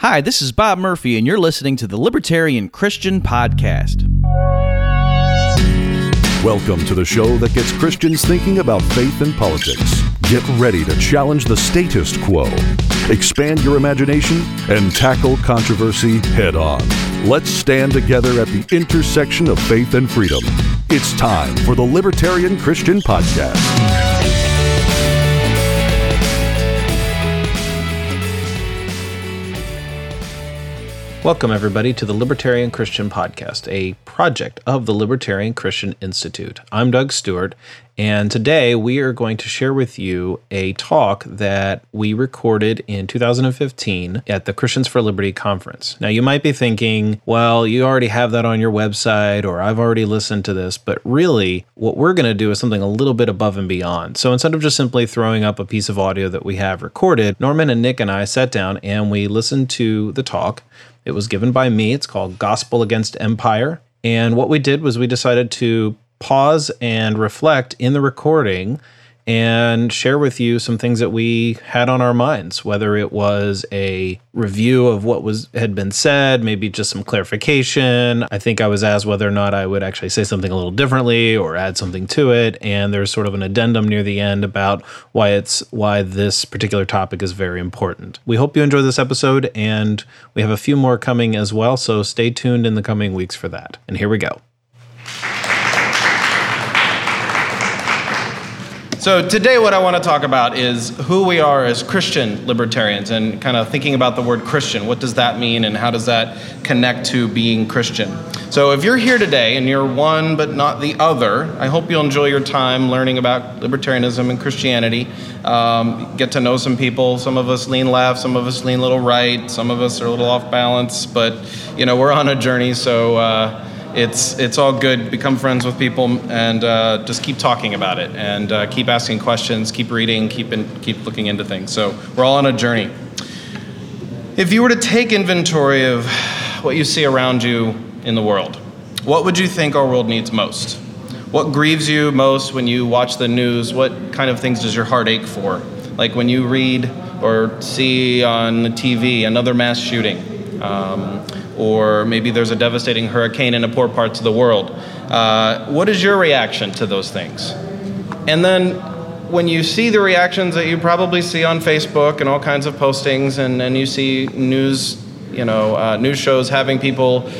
Hi, this is Bob Murphy, and you're listening to the Libertarian Christian Podcast. Welcome to the show that gets Christians thinking about faith and politics. Get ready to challenge the status quo, expand your imagination, and tackle controversy head on. Let's stand together at the intersection of faith and freedom. It's time for the Libertarian Christian Podcast. Welcome, everybody, to the Libertarian Christian Podcast, a project of the Libertarian Christian Institute. I'm Doug Stuart, and today we are going to share with you a talk that we recorded in 2015 at the Christians for Liberty conference. Now, you might be thinking, well, you already have that on your website, or I've already listened to this, but really, what we're going to do is something a little bit above and beyond. So instead of just simply throwing up a piece of audio that we have recorded, Norman and Nick and I sat down and we listened to the talk. It was given by me. It's called Gospel Against Empire. And what we did was we decided to pause and reflect in the recording and share with you some things that we had on our minds whether it was a review of what was had been said maybe just some clarification. I think i was asked whether or not i would actually say something a little differently or add something to it and there's sort of an addendum near the end about why it's why this particular topic is very important. We hope you enjoy this episode and we have a few more coming as well so stay tuned in the coming weeks for that. And here we go So, today, what I want to talk about is who we are as Christian libertarians and kind of thinking about the word Christian. What does that mean, and how does that connect to being Christian? So, if you're here today and you're one but not the other, I hope you'll enjoy your time learning about libertarianism and Christianity. Um, get to know some people. Some of us lean left, some of us lean a little right, some of us are a little off balance, but you know, we're on a journey, so. Uh, it's it's all good. Become friends with people and uh, just keep talking about it and uh, keep asking questions, keep reading, keep in, keep looking into things. So we're all on a journey. If you were to take inventory of what you see around you in the world, what would you think our world needs most? What grieves you most when you watch the news? What kind of things does your heart ache for? Like when you read or see on the TV another mass shooting. Um, or maybe there's a devastating hurricane in the poor parts of the world. Uh, what is your reaction to those things? And then when you see the reactions that you probably see on Facebook and all kinds of postings, and, and you see news, you know, uh, news shows having people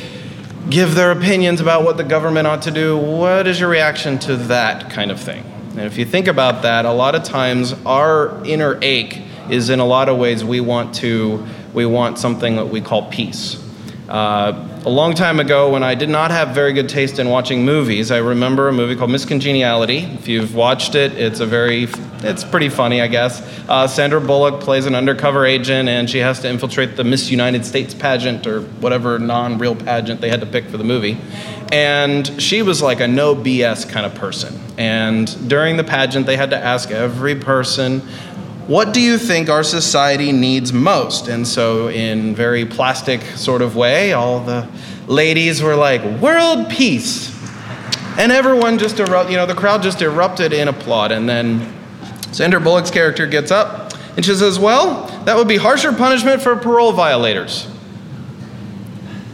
give their opinions about what the government ought to do, what is your reaction to that kind of thing? And if you think about that, a lot of times our inner ache is in a lot of ways we want to we want something that we call peace. Uh, a long time ago, when I did not have very good taste in watching movies, I remember a movie called Miss Congeniality. If you've watched it, it's a very, it's pretty funny, I guess. Uh, Sandra Bullock plays an undercover agent, and she has to infiltrate the Miss United States pageant or whatever non-real pageant they had to pick for the movie. And she was like a no BS kind of person. And during the pageant, they had to ask every person what do you think our society needs most? And so, in very plastic sort of way, all the ladies were like, world peace. And everyone just erupted, you know, the crowd just erupted in applaud. And then Sandra Bullock's character gets up and she says, Well, that would be harsher punishment for parole violators.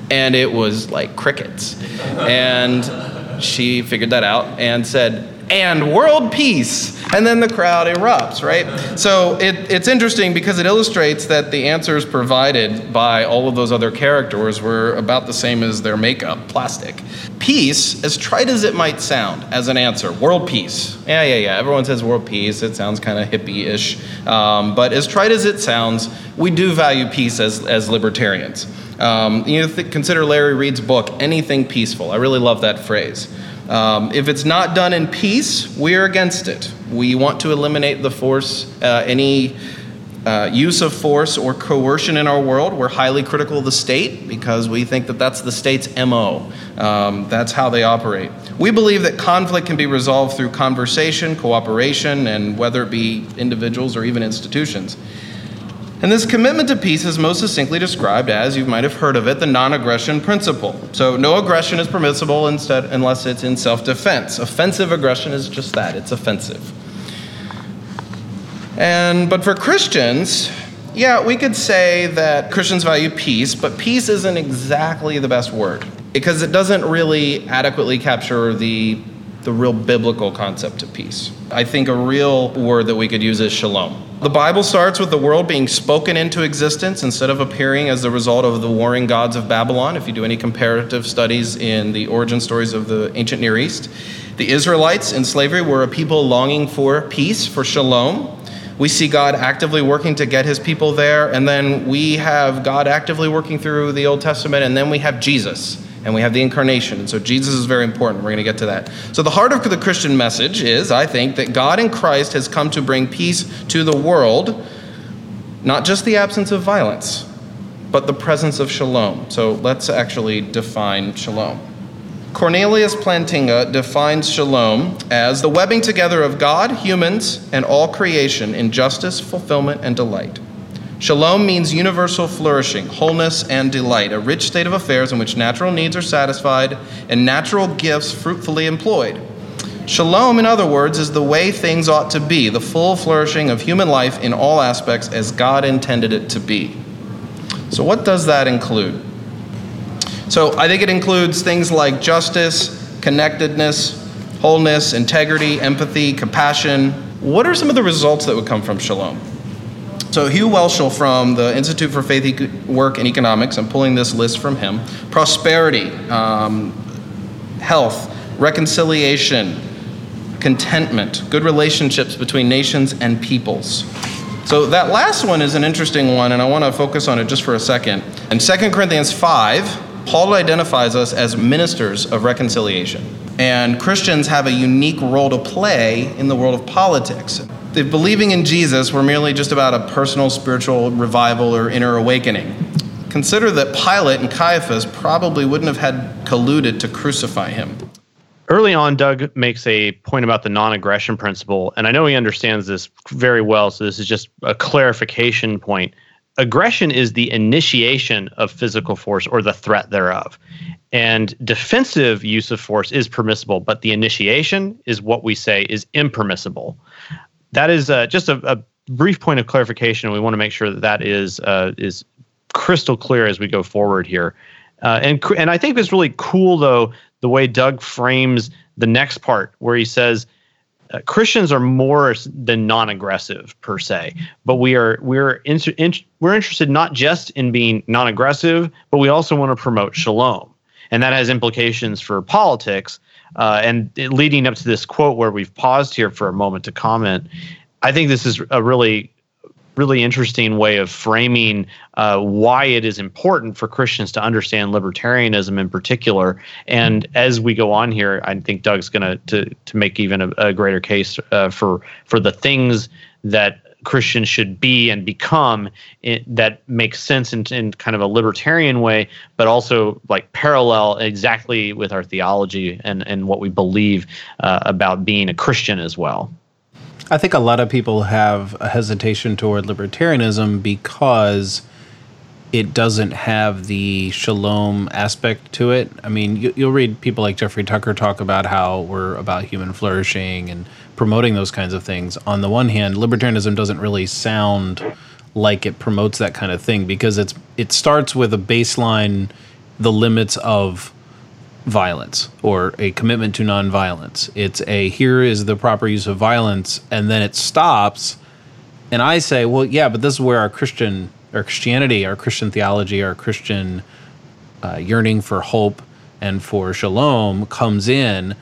And it was like crickets. And she figured that out and said, and world peace. And then the crowd erupts, right? So it, it's interesting because it illustrates that the answers provided by all of those other characters were about the same as their makeup plastic. Peace, as trite as it might sound as an answer, world peace. Yeah, yeah, yeah. Everyone says world peace. It sounds kind of hippie ish. Um, but as trite as it sounds, we do value peace as, as libertarians. Um, you th- consider Larry Reed's book, Anything Peaceful. I really love that phrase. Um, if it's not done in peace, we're against it. We want to eliminate the force, uh, any uh, use of force or coercion in our world. We're highly critical of the state because we think that that's the state's MO. Um, that's how they operate. We believe that conflict can be resolved through conversation, cooperation, and whether it be individuals or even institutions. And this commitment to peace is most succinctly described as, you might have heard of it, the non aggression principle. So, no aggression is permissible instead, unless it's in self defense. Offensive aggression is just that it's offensive. And, but for Christians, yeah, we could say that Christians value peace, but peace isn't exactly the best word because it doesn't really adequately capture the the real biblical concept of peace. I think a real word that we could use is shalom. The Bible starts with the world being spoken into existence instead of appearing as the result of the warring gods of Babylon. If you do any comparative studies in the origin stories of the ancient Near East, the Israelites in slavery were a people longing for peace, for shalom. We see God actively working to get his people there, and then we have God actively working through the Old Testament, and then we have Jesus and we have the incarnation. And so Jesus is very important. We're going to get to that. So, the heart of the Christian message is, I think, that God in Christ has come to bring peace to the world, not just the absence of violence, but the presence of shalom. So, let's actually define shalom. Cornelius Plantinga defines shalom as the webbing together of God, humans, and all creation in justice, fulfillment, and delight. Shalom means universal flourishing, wholeness, and delight, a rich state of affairs in which natural needs are satisfied and natural gifts fruitfully employed. Shalom, in other words, is the way things ought to be, the full flourishing of human life in all aspects as God intended it to be. So, what does that include? So, I think it includes things like justice, connectedness, wholeness, integrity, empathy, compassion. What are some of the results that would come from shalom? So Hugh Whelchel from the Institute for Faith Work and Economics, I'm pulling this list from him. Prosperity, um, health, reconciliation, contentment, good relationships between nations and peoples. So that last one is an interesting one, and I want to focus on it just for a second. In 2 Corinthians 5, Paul identifies us as ministers of reconciliation. And Christians have a unique role to play in the world of politics if believing in Jesus were merely just about a personal spiritual revival or inner awakening, consider that Pilate and Caiaphas probably wouldn't have had colluded to crucify him. Early on, Doug makes a point about the non aggression principle, and I know he understands this very well, so this is just a clarification point. Aggression is the initiation of physical force or the threat thereof. And defensive use of force is permissible, but the initiation is what we say is impermissible that is uh, just a, a, brief point of clarification. We want to make sure that that is uh, is crystal clear as we go forward here. Uh, and and I think it's really cool though the way Doug frames the next part where he says uh, Christians are more than non-aggressive per se, but we are we're in, in, we're interested not just in being non-aggressive, but we also want to promote shalom, and that has implications for politics uh, and leading up to this quote where we've paused here for a moment to comment, I think this is a really really interesting way of framing uh, why it is important for Christians to understand libertarianism in particular. And as we go on here, I think Doug's going to to make even a, a greater case uh, for for the things that Christians should be and become that makes sense in, in kind of a libertarian way, but also like parallel exactly with our theology and, and what we believe uh, about being a Christian as well. I think a lot of people have a hesitation toward libertarianism because it doesn't have the shalom aspect to it. I mean, you, will read people like Jeffrey Tucker talk about how we're about human flourishing and promoting those kinds of things. On the one hand, libertarianism doesn't really sound like it promotes that kind of thing because it's it starts with a baseline, the limits of violence or a commitment to nonviolence. It's a here is the proper use of violence, and then it stops. And I say, well, yeah, but this is where our Christian, our Christianity, our Christian theology, our Christian uh, yearning for hope and for shalom comes in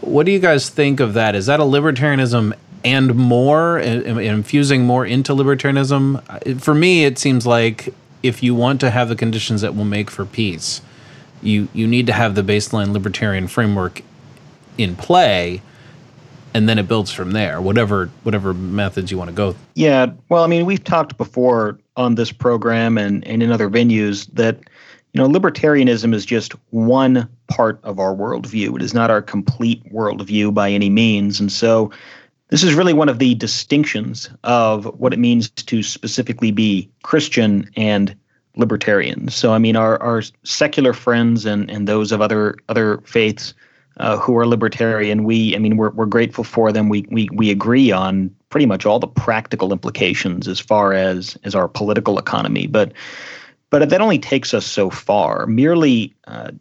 what do you guys think of that? Is that a libertarianism and more, infusing more into libertarianism? For me, it seems like if you want to have the conditions that will make for peace, you you need to have the baseline libertarian framework in play and then it builds from there whatever whatever methods you want to go yeah well i mean we've talked before on this program and, and in other venues that you know, libertarianism is just one part of our worldview. It is not our complete worldview by any means. And so this is really one of the distinctions of what it means to specifically be Christian and libertarian. So, I mean, our, our secular friends and, and those of other other faiths uh, who are libertarian, we, I mean, we're, we're grateful for them. We, we, we agree on pretty much all the practical implications as far as as our political economy. But but that only takes us so far. Merely uh,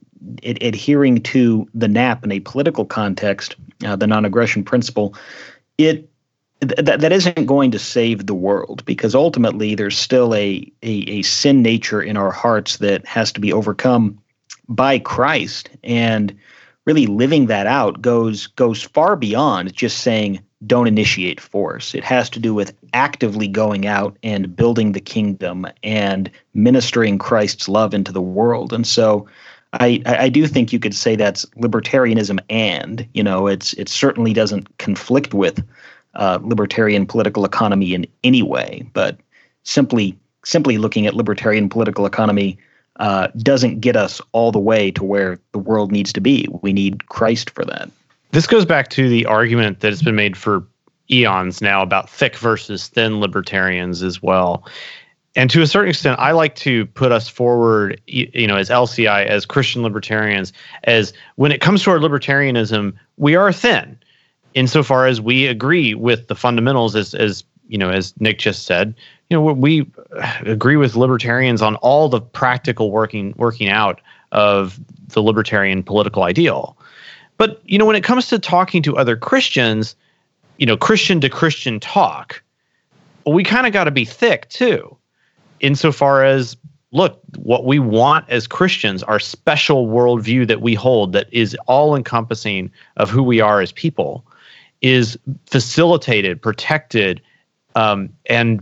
adhering to the NAP in a political context, uh, the non-aggression principle, it that, that isn't going to save the world because ultimately there's still a, a, a sin nature in our hearts that has to be overcome by Christ and really living that out goes goes far beyond just saying don't initiate force. It has to do with actively going out and building the kingdom and ministering Christ's love into the world. And so I, I do think you could say that's libertarianism and, you know, it's it certainly doesn't conflict with uh, libertarian political economy in any way, but simply simply looking at libertarian political economy uh, doesn't get us all the way to where the world needs to be. We need Christ for that. This goes back to the argument that has been made for eons now about thick versus thin libertarians as well. And to a certain extent, I like to put us forward, you know, as LCI, as Christian libertarians, as when it comes to our libertarianism, we are thin insofar as we agree with the fundamentals as as you know as Nick just said you know we agree with libertarians on all the practical working working out of the libertarian political ideal. But you know when it comes to talking to other Christians you know Christian to Christian talk we kind of got to be thick too insofar as look, what we want as Christians, our special worldview that we hold that is all encompassing of who we are as people, is facilitated, protected, um, and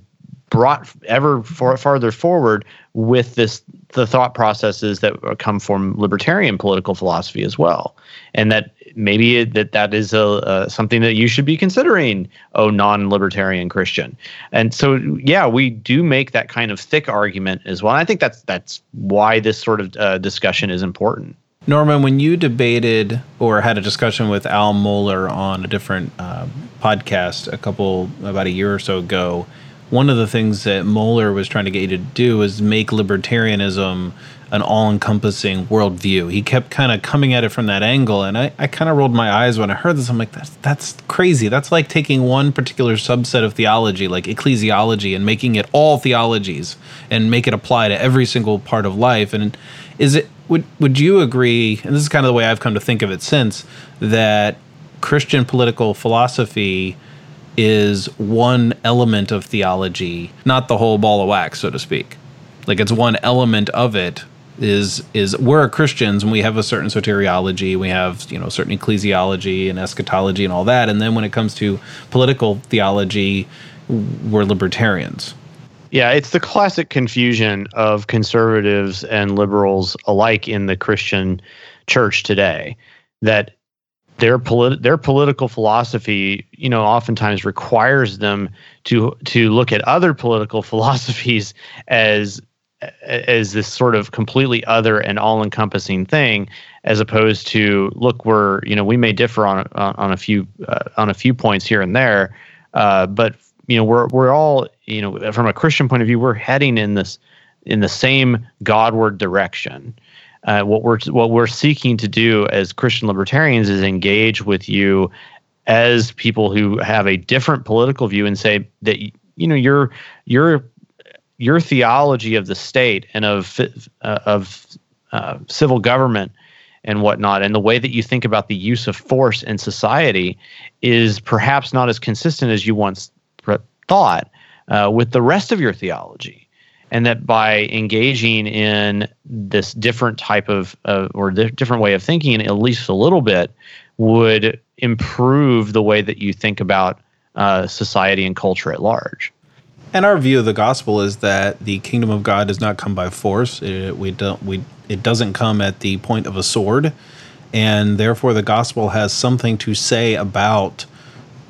brought ever for, farther forward with this the thought processes that come from libertarian political philosophy as well, and that maybe that that is a, something that you should be considering, oh non-libertarian Christian. And so, yeah, we do make that kind of thick argument as well. And I think that's that's why this sort of uh, discussion is important. Norman, when you debated or had a discussion with Al Mohler on a different uh, podcast a couple, about a year or so ago, one of the things that Mohler was trying to get you to do was make libertarianism an all encompassing worldview. He kept kind of coming at it from that angle. And I, I kind of rolled my eyes when I heard this. I'm like, that's, that's crazy. That's like taking one particular subset of theology, like ecclesiology, and making it all theologies and make it apply to every single part of life. And is it would would you agree? And this is kind of the way I've come to think of it since that Christian political philosophy is one element of theology, not the whole ball of wax, so to speak. Like it's one element of it is is we're Christians and we have a certain soteriology, we have you know certain ecclesiology and eschatology and all that, and then when it comes to political theology, we're libertarians. Yeah, it's the classic confusion of conservatives and liberals alike in the Christian church today that their polit- their political philosophy, you know, oftentimes requires them to to look at other political philosophies as as this sort of completely other and all-encompassing thing as opposed to look we're you know we may differ on on, on a few uh, on a few points here and there uh, but you know we're we're all you know from a Christian point of view we're heading in this in the same Godward direction. Uh, what we're what we're seeking to do as Christian libertarians is engage with you as people who have a different political view and say that you know your your your theology of the state and of uh, of uh, civil government and whatnot, and the way that you think about the use of force in society is perhaps not as consistent as you once thought uh, with the rest of your theology. And that by engaging in this different type of, uh, or different way of thinking, at least a little bit, would improve the way that you think about uh, society and culture at large. And our view of the gospel is that the kingdom of God does not come by force. It, we don't. We it doesn't come at the point of a sword, and therefore the gospel has something to say about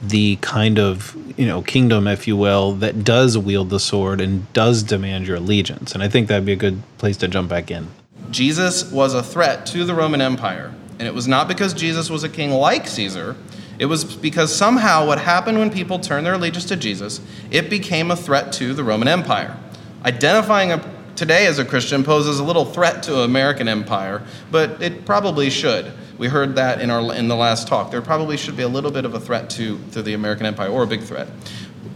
the kind of you know kingdom, if you will, that does wield the sword and does demand your allegiance. And I think that'd be a good place to jump back in. Jesus was a threat to the Roman Empire, and it was not because Jesus was a king like Caesar. It was because somehow what happened when people turned their allegiance to Jesus, it became a threat to the Roman Empire. Identifying a, today as a Christian poses a little threat to American empire, but it probably should. We heard that in, our, in the last talk. There probably should be a little bit of a threat to, to the American empire, or a big threat.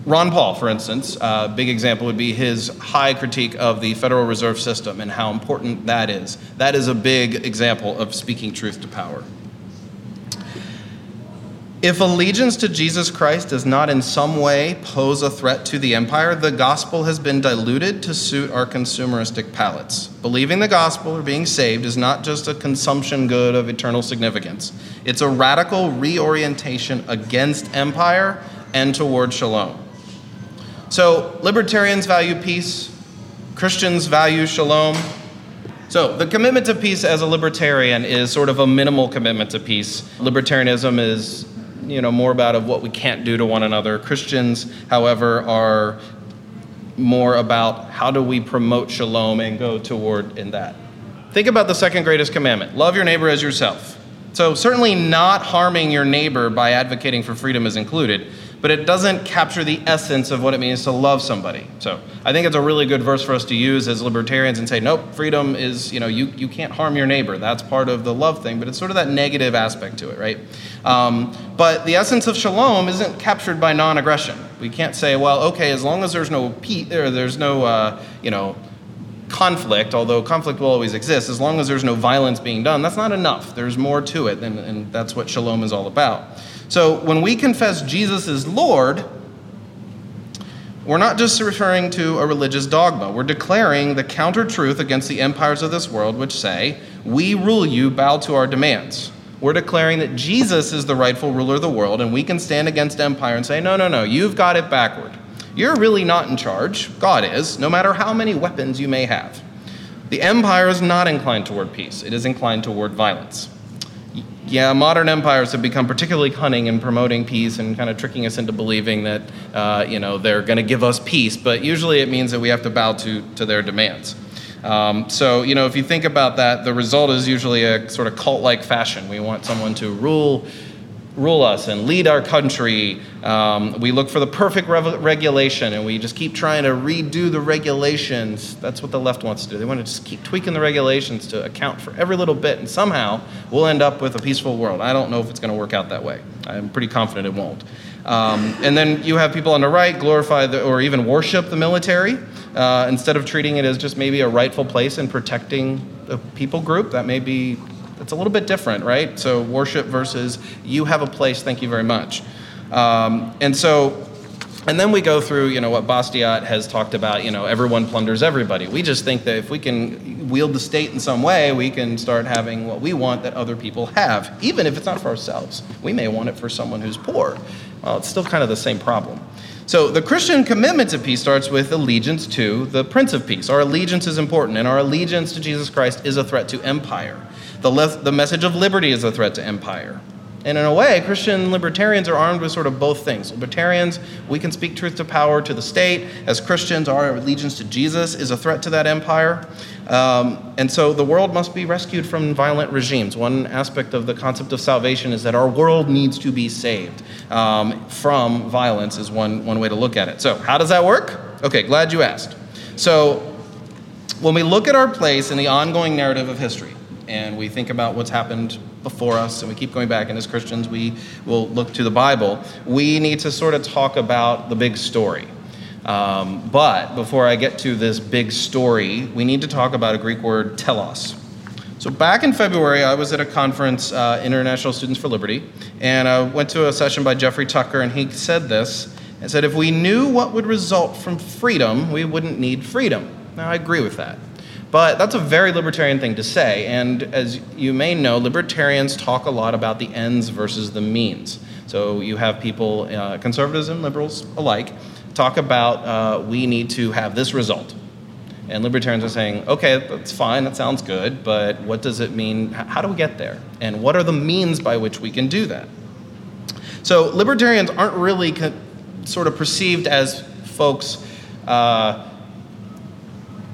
Ron Paul, for instance, a uh, big example would be his high critique of the Federal Reserve System and how important that is. That is a big example of speaking truth to power. If allegiance to Jesus Christ does not in some way pose a threat to the empire, the gospel has been diluted to suit our consumeristic palates. Believing the gospel or being saved is not just a consumption good of eternal significance, it's a radical reorientation against empire and toward shalom. So, libertarians value peace, Christians value shalom. So, the commitment to peace as a libertarian is sort of a minimal commitment to peace. Libertarianism is you know more about of what we can't do to one another. Christians, however, are more about how do we promote shalom and go toward in that. Think about the second greatest commandment: love your neighbor as yourself. So certainly not harming your neighbor by advocating for freedom is included but it doesn't capture the essence of what it means to love somebody. So I think it's a really good verse for us to use as libertarians and say, nope, freedom is, you know, you, you can't harm your neighbor. That's part of the love thing, but it's sort of that negative aspect to it, right? Um, but the essence of shalom isn't captured by non aggression. We can't say, well, okay, as long as there's no peace, there, there's no, uh, you know, conflict, although conflict will always exist, as long as there's no violence being done, that's not enough. There's more to it, and, and that's what shalom is all about. So when we confess Jesus is Lord, we're not just referring to a religious dogma. We're declaring the counter truth against the empires of this world, which say, We rule you, bow to our demands. We're declaring that Jesus is the rightful ruler of the world, and we can stand against empire and say, No, no, no, you've got it backward. You're really not in charge. God is, no matter how many weapons you may have. The empire is not inclined toward peace, it is inclined toward violence yeah, modern empires have become particularly cunning in promoting peace and kind of tricking us into believing that, uh, you know, they're going to give us peace. But usually it means that we have to bow to, to their demands. Um, so, you know, if you think about that, the result is usually a sort of cult like fashion. We want someone to rule rule us and lead our country. Um, we look for the perfect re- regulation and we just keep trying to redo the regulations. That's what the left wants to do. They want to just keep tweaking the regulations to account for every little bit, and somehow we'll end up with a peaceful world. I don't know if it's going to work out that way. I'm pretty confident it won't. Um, and then you have people on the right glorify the, or even worship the military uh, instead of treating it as just maybe a rightful place in protecting a people group. That may be it's a little bit different, right? So worship versus you have a place, thank you very much. Um, and so, and then we go through, you know, what Bastiat has talked about, you know, everyone plunders everybody. We just think that if we can wield the state in some way, we can start having what we want that other people have, even if it's not for ourselves. We may want it for someone who's poor. Well, it's still kind of the same problem. So the Christian commitment to peace starts with allegiance to the Prince of Peace. Our allegiance is important, and our allegiance to Jesus Christ is a threat to empire. The, le- the message of liberty is a threat to empire. And in a way, Christian libertarians are armed with sort of both things. Libertarians, we can speak truth to power to the state. As Christians, our allegiance to Jesus is a threat to that empire. Um, and so the world must be rescued from violent regimes. One aspect of the concept of salvation is that our world needs to be saved um, from violence, is one, one way to look at it. So, how does that work? Okay, glad you asked. So, when we look at our place in the ongoing narrative of history, and we think about what's happened before us and we keep going back and as christians we will look to the bible. We need to sort of talk about the big story. Um, but before i get to this big story we need to talk about a greek word telos. So back in february i was at a conference uh, international students for liberty and i went to a session by jeffrey tucker and he said this. And said if we knew what would result from freedom we wouldn't need freedom. Now i agree with that but that's a very libertarian thing to say. And as you may know, libertarians talk a lot about the ends versus the means. So you have people, uh, conservatives and liberals alike, talk about uh, we need to have this result. And libertarians are saying, okay, that's fine, that sounds good, but what does it mean? How do we get there? And what are the means by which we can do that? So libertarians aren't really co- sort of perceived as folks. Uh,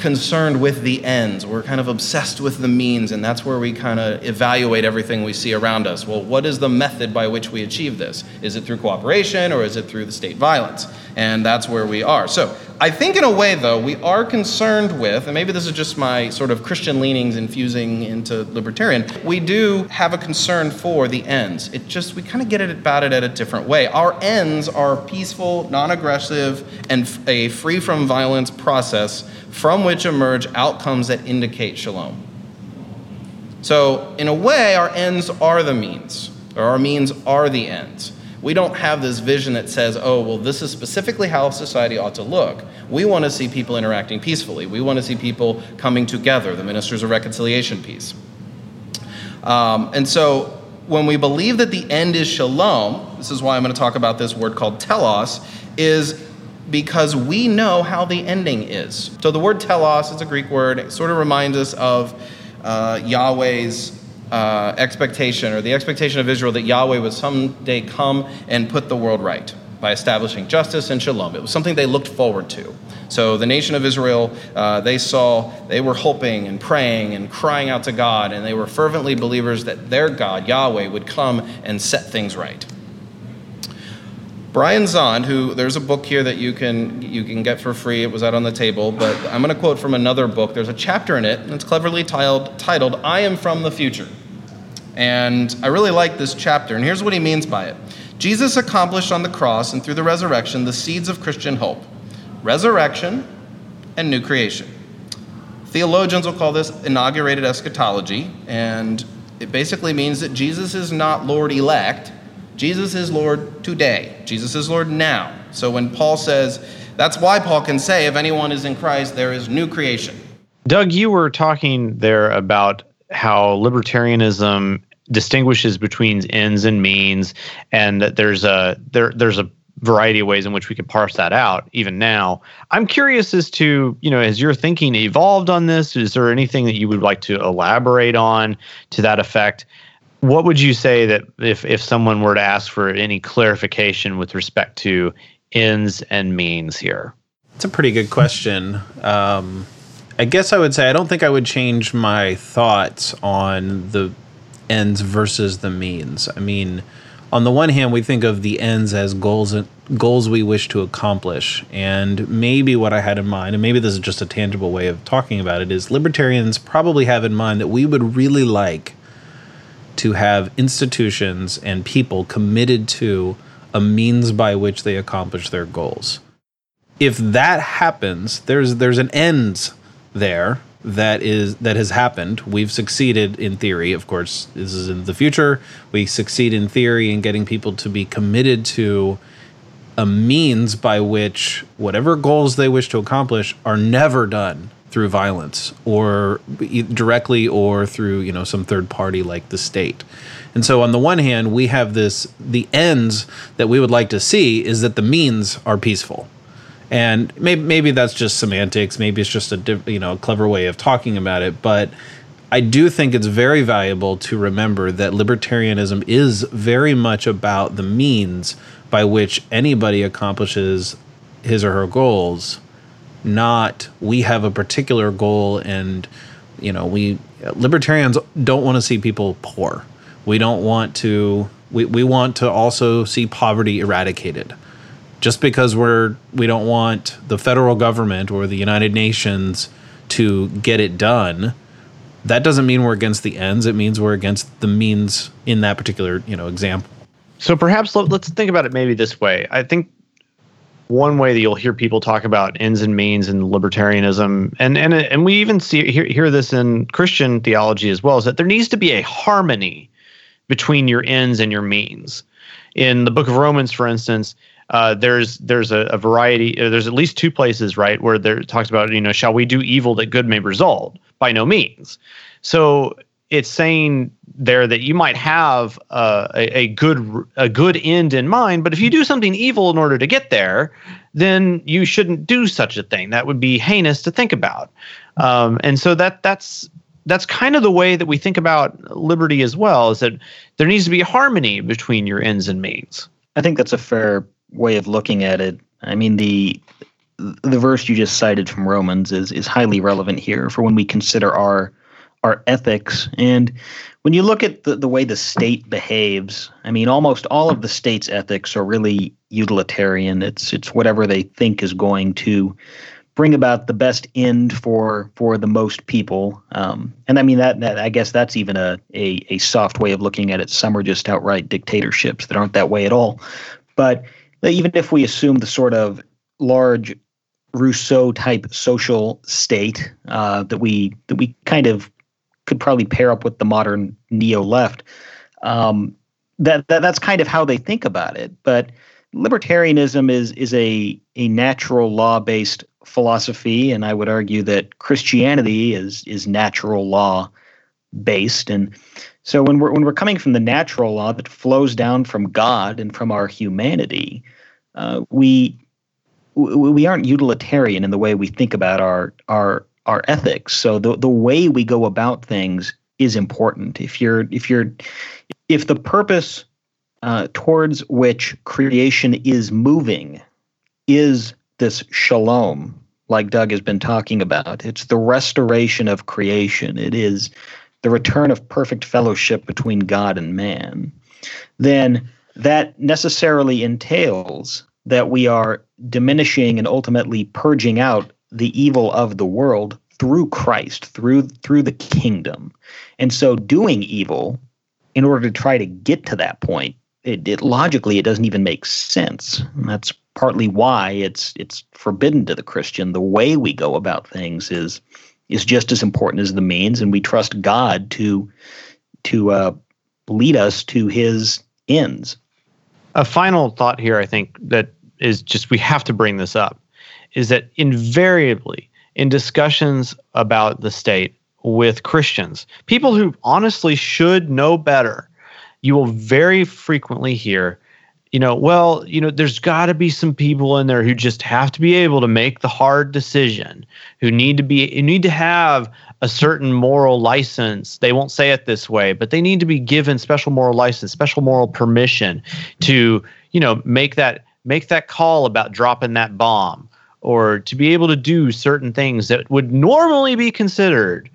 concerned with the ends. We're kind of obsessed with the means, and that's where we kind of evaluate everything we see around us. Well, what is the method by which we achieve this? Is it through cooperation or is it through the state violence? And that's where we are. So I think, in a way, though, we are concerned with, and maybe this is just my sort of Christian leanings infusing into libertarian, we do have a concern for the ends. It just, we kind of get it about it at a different way. Our ends are peaceful, non aggressive, and a free from violence process from which emerge outcomes that indicate shalom. So, in a way, our ends are the means, or our means are the ends. We don't have this vision that says, oh, well, this is specifically how society ought to look. We want to see people interacting peacefully. We want to see people coming together, the ministers of reconciliation piece. Um, and so when we believe that the end is shalom, this is why I'm going to talk about this word called telos, is because we know how the ending is. So the word telos is a Greek word. It sort of reminds us of uh, Yahweh's uh, expectation or the expectation of Israel that Yahweh would someday come and put the world right by establishing justice and shalom. It was something they looked forward to. So the nation of Israel, uh, they saw, they were hoping and praying and crying out to God, and they were fervently believers that their God, Yahweh, would come and set things right. Brian Zahnd, who there's a book here that you can you can get for free. It was out on the table, but I'm going to quote from another book. There's a chapter in it, and it's cleverly titled, titled "I Am from the Future." And I really like this chapter, and here's what he means by it Jesus accomplished on the cross and through the resurrection the seeds of Christian hope resurrection and new creation. Theologians will call this inaugurated eschatology, and it basically means that Jesus is not Lord elect, Jesus is Lord today. Jesus is Lord now. So when Paul says, that's why Paul can say, if anyone is in Christ, there is new creation. Doug, you were talking there about how libertarianism distinguishes between ends and means, and that there's a there there's a variety of ways in which we could parse that out even now. I'm curious as to, you know, has your thinking evolved on this? Is there anything that you would like to elaborate on to that effect? What would you say that if if someone were to ask for any clarification with respect to ends and means here? It's a pretty good question. Um, I guess I would say I don't think I would change my thoughts on the ends versus the means. I mean, on the one hand, we think of the ends as goals goals we wish to accomplish, and maybe what I had in mind, and maybe this is just a tangible way of talking about it, is libertarians probably have in mind that we would really like to have institutions and people committed to a means by which they accomplish their goals. If that happens, there's there's an ends there that is that has happened. We've succeeded in theory. Of course, this is in the future. We succeed in theory in getting people to be committed to a means by which whatever goals they wish to accomplish are never done through violence or directly or through you know some third party like the state. And so on the one hand, we have this the ends that we would like to see is that the means are peaceful and maybe maybe that's just semantics maybe it's just a you know a clever way of talking about it but I do think it's very valuable to remember that libertarianism is very much about the means by which anybody accomplishes his or her goals, not we have a particular goal and you know, we libertarians don't want to see people poor. We don't want to we, we want to also see poverty eradicated just because we're we don't want the federal government or the United Nations to get it done, that doesn't mean we're against the ends. It means we're against the means in that particular you know example. So perhaps let's think about it maybe this way. I think one way that you'll hear people talk about ends and means and libertarianism, and and and we even see hear, hear this in Christian theology as well, is that there needs to be a harmony between your ends and your means. In the book of Romans, for instance, uh, there's there's a, a variety. Uh, there's at least two places, right, where there talks about you know, shall we do evil that good may result? By no means. So it's saying there that you might have uh, a, a good a good end in mind, but if you do something evil in order to get there, then you shouldn't do such a thing. That would be heinous to think about. Um, and so that that's that's kind of the way that we think about liberty as well. Is that there needs to be harmony between your ends and means. I think that's a fair way of looking at it. I mean the the verse you just cited from Romans is is highly relevant here for when we consider our our ethics. And when you look at the, the way the state behaves, I mean, almost all of the state's ethics are really utilitarian. It's it's whatever they think is going to bring about the best end for for the most people. Um, and I mean that, that I guess that's even a, a a soft way of looking at it. Some are just outright dictatorships that aren't that way at all. But even if we assume the sort of large Rousseau type social state uh, that we that we kind of could probably pair up with the modern neo left. Um, that, that that's kind of how they think about it. But libertarianism is is a a natural law based philosophy, and I would argue that Christianity is is natural law based. And so when we're when we're coming from the natural law that flows down from God and from our humanity, uh, we we aren't utilitarian in the way we think about our our our ethics. So the the way we go about things is important. If you're if you're if the purpose uh, towards which creation is moving is this shalom, like Doug has been talking about. It's the restoration of creation. It is the return of perfect fellowship between God and man. Then that necessarily entails that we are diminishing and ultimately purging out the evil of the world through Christ, through through the kingdom. And so doing evil in order to try to get to that point, it, it logically it doesn't even make sense. And that's partly why it's it's forbidden to the Christian. The way we go about things is is just as important as the means, and we trust God to to uh, lead us to His ends. A final thought here, I think that is just we have to bring this up is that invariably in discussions about the state with Christians, people who honestly should know better, you will very frequently hear, you know, well, you know, there's got to be some people in there who just have to be able to make the hard decision, who need to be, who need to have a certain moral license. They won't say it this way, but they need to be given special moral license, special moral permission to, you know, make that make that call about dropping that bomb or to be able to do certain things that would normally be considered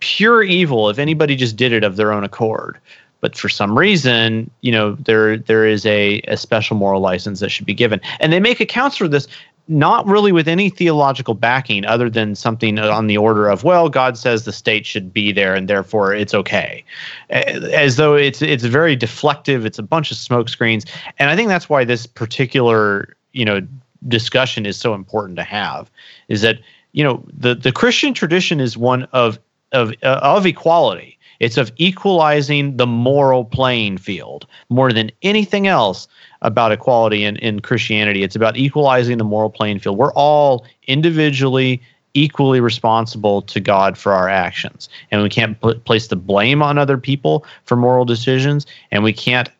pure evil if anybody just did it of their own accord but for some reason you know there there is a, a special moral license that should be given. And they make accounts for this not really with any theological backing other than something on the order of well god says the state should be there and therefore it's okay. As though it's it's very deflective it's a bunch of smoke screens. And i think that's why this particular you know discussion is so important to have is that you know the the christian tradition is one of of uh, of equality it's of equalizing the moral playing field more than anything else about equality in, in Christianity. It's about equalizing the moral playing field. We're all individually equally responsible to God for our actions. And we can't place the blame on other people for moral decisions, and we can't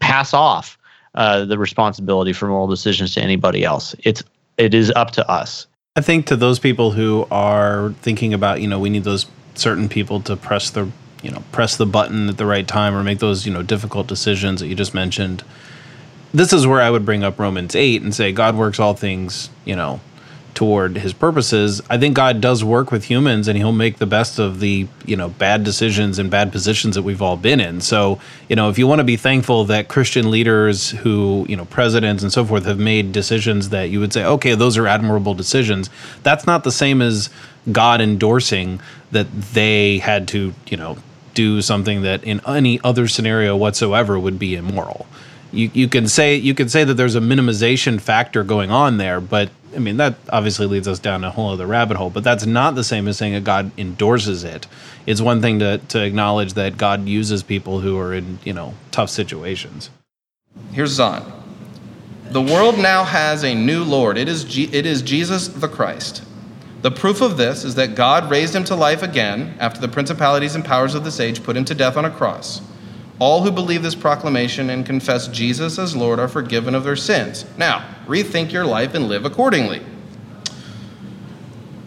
pass off uh, the responsibility for moral decisions to anybody else. It's it is up to us. I think to those people who are thinking about, you know, we need those certain people to press the, you know, press the button at the right time or make those, you know, difficult decisions that you just mentioned this is where I would bring up Romans 8 and say God works all things, you know, toward his purposes. I think God does work with humans and he'll make the best of the, you know, bad decisions and bad positions that we've all been in. So, you know, if you want to be thankful that Christian leaders who, you know, presidents and so forth have made decisions that you would say, okay, those are admirable decisions, that's not the same as God endorsing that they had to, you know, do something that in any other scenario whatsoever would be immoral you, you can say you can say that there's a minimization factor going on there, but I mean that obviously leads us down a whole other rabbit hole. But that's not the same as saying that God endorses it. It's one thing to to acknowledge that God uses people who are in you know tough situations. Here's Zahnd. The world now has a new Lord. It is, G- it is Jesus the Christ. The proof of this is that God raised him to life again after the principalities and powers of this age put him to death on a cross. All who believe this proclamation and confess Jesus as Lord are forgiven of their sins. Now, rethink your life and live accordingly.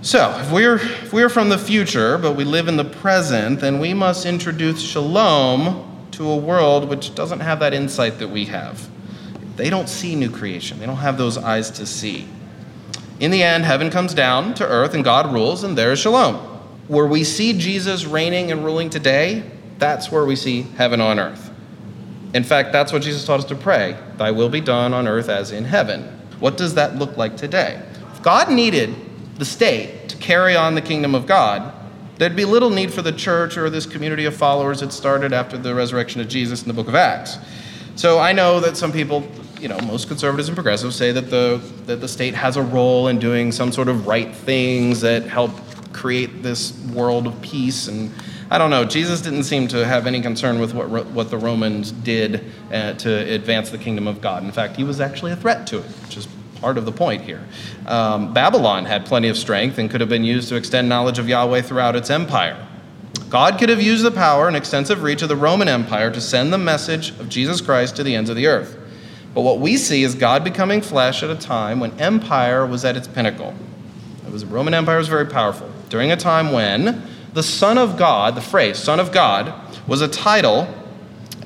So, if we're, if we're from the future, but we live in the present, then we must introduce shalom to a world which doesn't have that insight that we have. They don't see new creation, they don't have those eyes to see. In the end, heaven comes down to earth and God rules, and there is shalom. where we see Jesus reigning and ruling today, that's where we see heaven on earth. In fact, that's what Jesus taught us to pray Thy will be done on earth as in heaven. What does that look like today? If God needed the state to carry on the kingdom of God, there'd be little need for the church or this community of followers that started after the resurrection of Jesus in the book of Acts. So I know that some people, you know, most conservatives and progressives say that the, that the state has a role in doing some sort of right things that help create this world of peace and I don't know. Jesus didn't seem to have any concern with what, what the Romans did uh, to advance the kingdom of God. In fact, he was actually a threat to it, which is part of the point here. Um, Babylon had plenty of strength and could have been used to extend knowledge of Yahweh throughout its empire. God could have used the power and extensive reach of the Roman Empire to send the message of Jesus Christ to the ends of the earth. But what we see is God becoming flesh at a time when empire was at its pinnacle. It was the Roman Empire was very powerful during a time when the Son of God, the phrase Son of God, was a title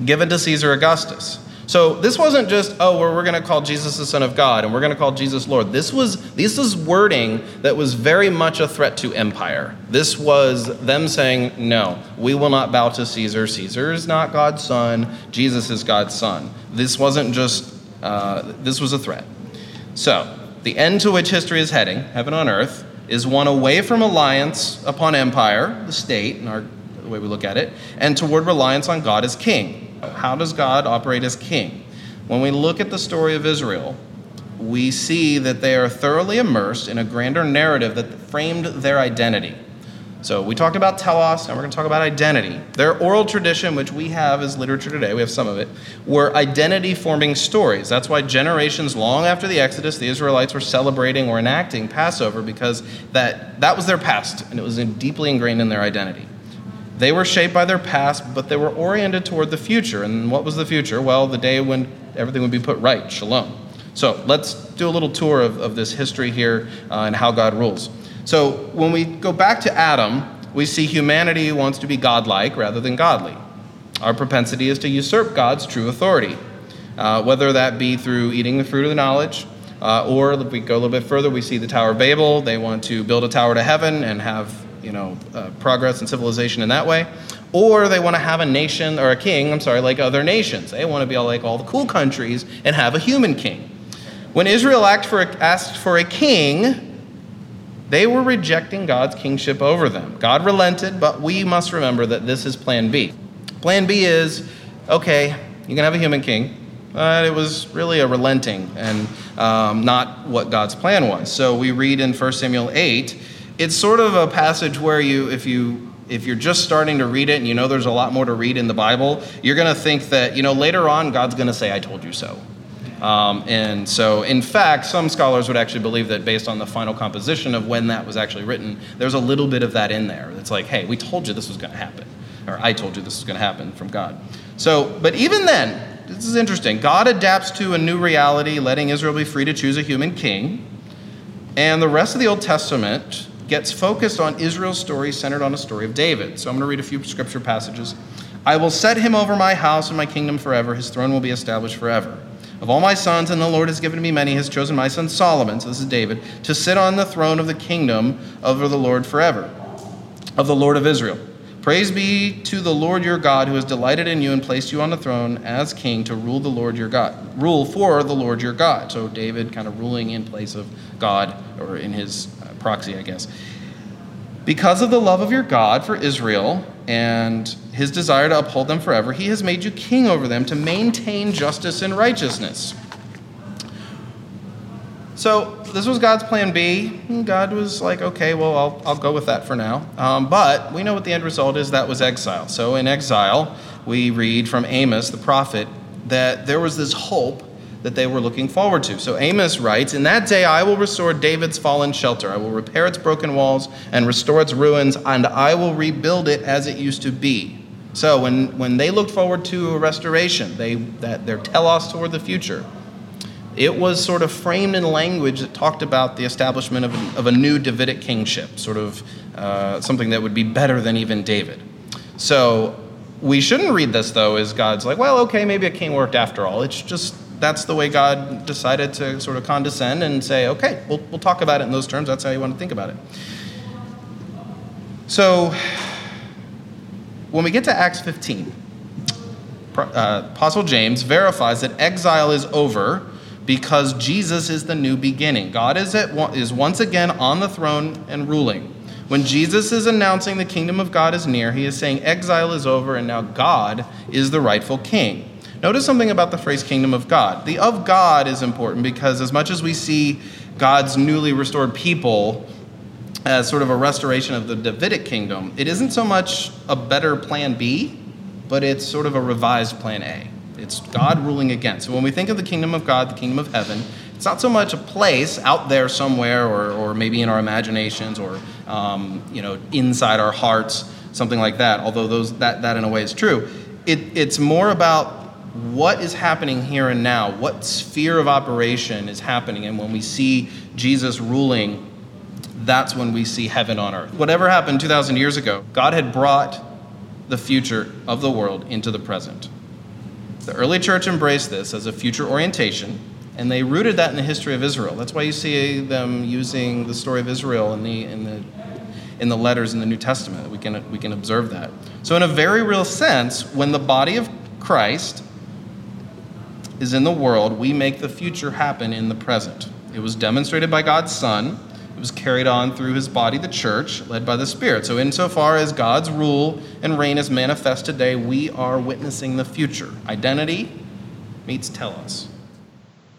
given to Caesar Augustus. So this wasn't just, oh, we're, we're going to call Jesus the Son of God and we're going to call Jesus Lord. This was this is wording that was very much a threat to empire. This was them saying, no, we will not bow to Caesar. Caesar is not God's son. Jesus is God's son. This wasn't just, uh, this was a threat. So the end to which history is heading, heaven on earth, is one away from alliance upon empire, the state, and our, the way we look at it, and toward reliance on God as king. How does God operate as king? When we look at the story of Israel, we see that they are thoroughly immersed in a grander narrative that framed their identity. So we talked about telos, and we're going to talk about identity. Their oral tradition, which we have as literature today, we have some of it, were identity forming stories. That's why generations long after the Exodus, the Israelites were celebrating or enacting Passover because that, that was their past, and it was deeply ingrained in their identity. They were shaped by their past, but they were oriented toward the future. And what was the future? Well, the day when everything would be put right, shalom. So let's do a little tour of, of this history here uh, and how God rules. So when we go back to Adam, we see humanity wants to be godlike rather than godly. Our propensity is to usurp God's true authority, uh, whether that be through eating the fruit of the knowledge, uh, or if we go a little bit further, we see the Tower of Babel. They want to build a tower to heaven and have you know uh, progress and civilization in that way, or they want to have a nation or a king. I'm sorry, like other nations. They want to be like all the cool countries and have a human king. When Israel for a, asked for a king, they were rejecting God's kingship over them. God relented, but we must remember that this is plan B. Plan B is okay, you can have a human king, but it was really a relenting and um, not what God's plan was. So we read in 1 Samuel 8, it's sort of a passage where you, if you if you're just starting to read it and you know there's a lot more to read in the Bible, you're going to think that, you know, later on God's going to say, I told you so. Um, and so, in fact, some scholars would actually believe that based on the final composition of when that was actually written, there's a little bit of that in there. It's like, hey, we told you this was going to happen, or I told you this was going to happen from God. So, but even then, this is interesting. God adapts to a new reality, letting Israel be free to choose a human king. And the rest of the Old Testament gets focused on Israel's story centered on a story of David. So I'm going to read a few scripture passages. I will set him over my house and my kingdom forever. His throne will be established forever. Of all my sons, and the Lord has given me many, has chosen my son Solomon, so this is David, to sit on the throne of the kingdom of the Lord forever, of the Lord of Israel. Praise be to the Lord your God, who has delighted in you and placed you on the throne as king to rule the Lord your God, rule for the Lord your God. So David kind of ruling in place of God, or in his uh, proxy, I guess. Because of the love of your God for Israel and his desire to uphold them forever, he has made you king over them to maintain justice and righteousness. So this was God's plan B. God was like, okay, well, I'll, I'll go with that for now. Um, but we know what the end result is that was exile. So in exile, we read from Amos, the prophet, that there was this hope that they were looking forward to. So Amos writes, In that day I will restore David's fallen shelter. I will repair its broken walls and restore its ruins, and I will rebuild it as it used to be. So when, when they looked forward to a restoration, they, that their telos toward the future, it was sort of framed in language that talked about the establishment of a, of a new Davidic kingship, sort of uh, something that would be better than even David. So we shouldn't read this, though, as God's like, well, okay, maybe a king worked after all. It's just that's the way God decided to sort of condescend and say, okay, we'll, we'll talk about it in those terms. That's how you want to think about it. So, when we get to Acts 15, uh, Apostle James verifies that exile is over because Jesus is the new beginning. God is, at, is once again on the throne and ruling. When Jesus is announcing the kingdom of God is near, he is saying exile is over and now God is the rightful king. Notice something about the phrase kingdom of God. The of God is important because as much as we see God's newly restored people as sort of a restoration of the Davidic kingdom, it isn't so much a better plan B, but it's sort of a revised plan A. It's God ruling again. So when we think of the kingdom of God, the kingdom of heaven, it's not so much a place out there somewhere or, or maybe in our imaginations or um, you know inside our hearts, something like that, although those, that, that in a way is true. It, it's more about what is happening here and now, what sphere of operation is happening. And when we see Jesus ruling, that's when we see heaven on earth. Whatever happened 2,000 years ago, God had brought the future of the world into the present. The early church embraced this as a future orientation, and they rooted that in the history of Israel. That's why you see them using the story of Israel in the, in the, in the letters in the New Testament. We can, we can observe that. So, in a very real sense, when the body of Christ is in the world, we make the future happen in the present. It was demonstrated by God's Son. It was carried on through his body, the church, led by the Spirit. So, insofar as God's rule and reign is manifest today, we are witnessing the future. Identity meets telos.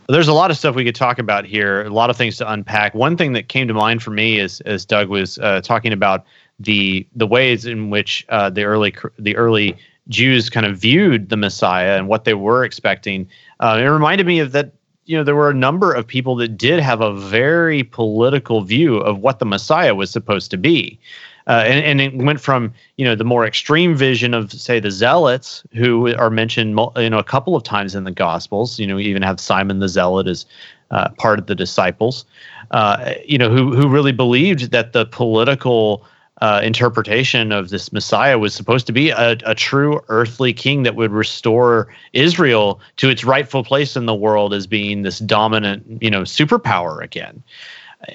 There's a lot of stuff we could talk about here, a lot of things to unpack. One thing that came to mind for me is, as Doug was uh, talking about the the ways in which uh, the early the early Jews kind of viewed the Messiah and what they were expecting. Uh, it reminded me of that. You know, there were a number of people that did have a very political view of what the Messiah was supposed to be. Uh, and, and it went from you know the more extreme vision of say the zealots who are mentioned you know a couple of times in the gospels you know we even have simon the zealot as uh, part of the disciples uh, you know who who really believed that the political uh, interpretation of this Messiah was supposed to be a, a true earthly king that would restore Israel to its rightful place in the world as being this dominant, you know, superpower again.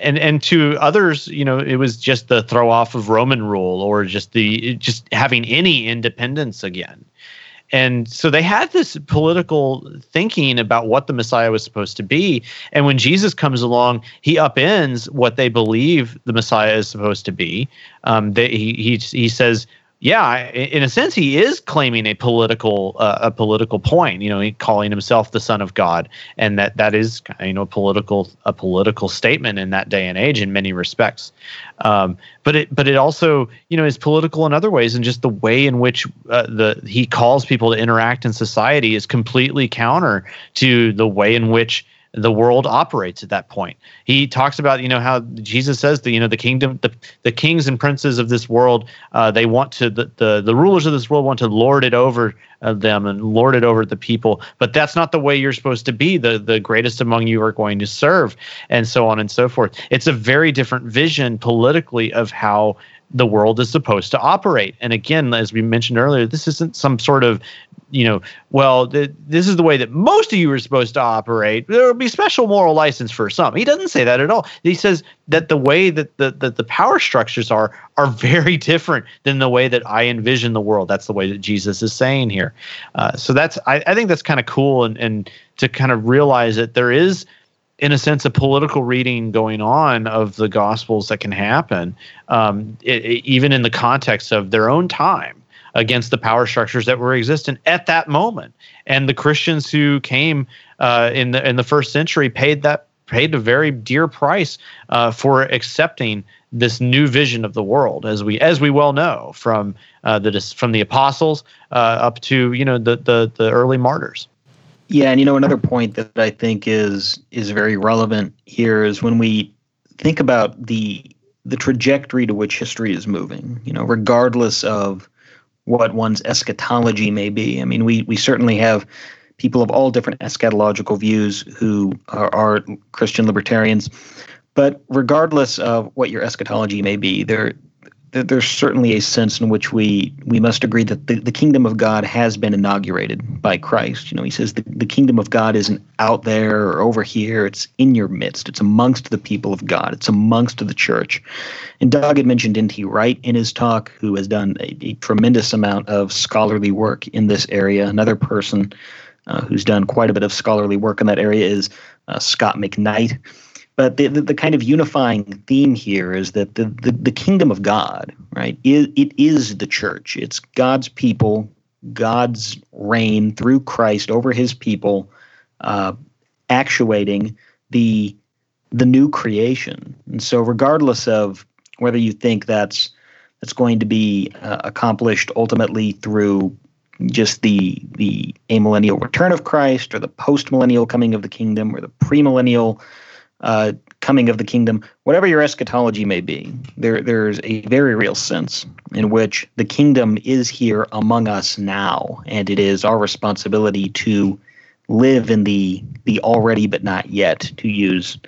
And and to others, you know, it was just the throw off of Roman rule or just the just having any independence again. And so they had this political thinking about what the Messiah was supposed to be. And when Jesus comes along, he upends what they believe the Messiah is supposed to be. Um, they, he, he, he says, yeah, in a sense, he is claiming a political uh, a political point. You know, calling himself the Son of God, and that that is you know political a political statement in that day and age in many respects. Um, but it but it also you know is political in other ways, and just the way in which uh, the he calls people to interact in society is completely counter to the way in which the world operates at that point. He talks about you know how Jesus says the you know the kingdom the the kings and princes of this world uh, they want to the, the the rulers of this world want to lord it over uh, them and lord it over the people, but that's not the way you're supposed to be. The the greatest among you are going to serve, and so on and so forth. It's a very different vision politically of how the world is supposed to operate. And again, as we mentioned earlier, this isn't some sort of you know, well, th- this is the way that most of you are supposed to operate. There will be special moral license for some. He doesn't say that at all. He says that the way that the, that the power structures are are very different than the way that I envision the world. That's the way that Jesus is saying here. Uh, so that's I, I think that's kind of cool and and to kind of realize that there is in a sense, a political reading going on of the Gospels that can happen, um, it, it, even in the context of their own time against the power structures that were existent at that moment. And the Christians who came uh, in the in the first century paid that paid a very dear price uh, for accepting this new vision of the world, as we as we well know from uh, the from the apostles uh, up to you know the, the the early martyrs. Yeah, and you know another point that I think is is very relevant here is when we think about the the trajectory to which history is moving. You know, regardless of what one's eschatology may be. I mean, we we certainly have people of all different eschatological views who are, are Christian libertarians, but regardless of what your eschatology may be, there there's certainly a sense in which we we must agree that the, the kingdom of God has been inaugurated by Christ. You know, he says the, the kingdom of God isn't out there or over here, it's in your midst. It's amongst the people of God. It's amongst the church. And Doug had mentioned N.T. Wright in his talk, who has done a, a tremendous amount of scholarly work in this area. Another person uh, who's done quite a bit of scholarly work in that area is uh, Scot McKnight but the, the, the, kind of unifying theme here is that the, the, the kingdom of God, right, it, it is the church. It's God's people, God's reign through Christ over his people, uh, actuating the the new creation. And so, regardless of whether you think that's that's going to be uh, accomplished ultimately through just the the amillennial return of Christ, or the postmillennial coming of the kingdom, or the premillennial uh, coming of the kingdom, whatever your eschatology may be, there there's a very real sense in which the kingdom is here among us now, and it is our responsibility to live in the the already but not yet, to use